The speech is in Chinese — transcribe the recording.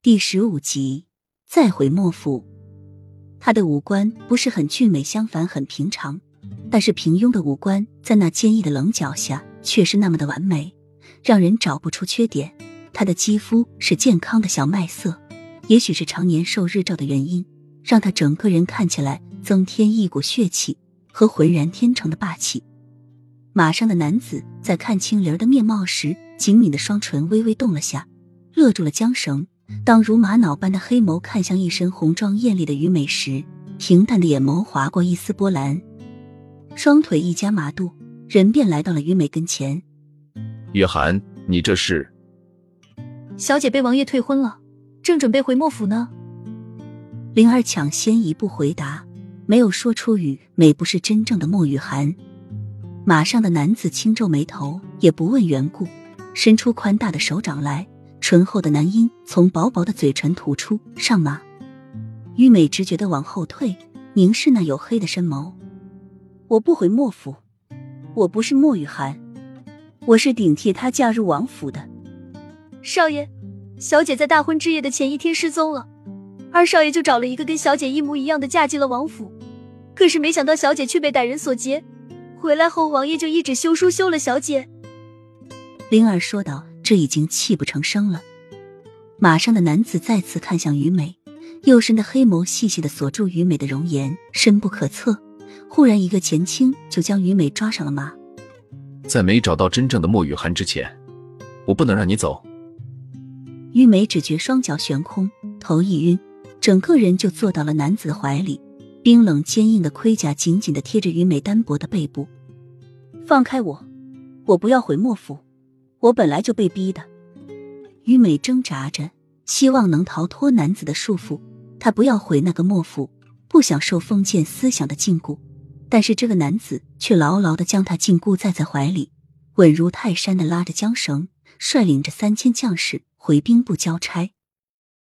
第十五集，再回莫府。他的五官不是很俊美，相反很平常。但是平庸的五官，在那坚毅的棱角下，却是那么的完美，让人找不出缺点。他的肌肤是健康的小麦色，也许是常年受日照的原因，让他整个人看起来增添一股血气和浑然天成的霸气。马上的男子在看清灵儿的面貌时，紧抿的双唇微微动了下，勒住了缰绳。当如玛瑙般的黑眸看向一身红妆艳丽的于美时，平淡的眼眸划过一丝波澜，双腿一夹马肚，人便来到了于美跟前。雨涵，你这是？小姐被王爷退婚了，正准备回莫府呢。灵儿抢先一步回答，没有说出雨美不是真正的莫雨涵。马上的男子轻皱眉头，也不问缘故，伸出宽大的手掌来。醇厚的男音从薄薄的嘴唇吐出，上马。玉美直觉的往后退，凝视那黝黑的深眸。我不回莫府，我不是莫雨涵，我是顶替他嫁入王府的。少爷，小姐在大婚之夜的前一天失踪了，二少爷就找了一个跟小姐一模一样的嫁进了王府，可是没想到小姐却被歹人所劫。回来后，王爷就一纸休书休了小姐。灵儿说道。这已经泣不成声了。马上的男子再次看向于美，幽深的黑眸细细的锁住于美的容颜，深不可测。忽然一个前倾，就将于美抓上了马。在没找到真正的莫雨涵之前，我不能让你走。于美只觉双脚悬空，头一晕，整个人就坐到了男子怀里。冰冷坚硬的盔甲紧紧的贴着于美单薄的背部。放开我，我不要回莫府。我本来就被逼的，于美挣扎着，希望能逃脱男子的束缚。她不要回那个莫府，不想受封建思想的禁锢。但是这个男子却牢牢的将她禁锢在在怀里，稳如泰山的拉着缰绳，率领着三千将士回兵部交差。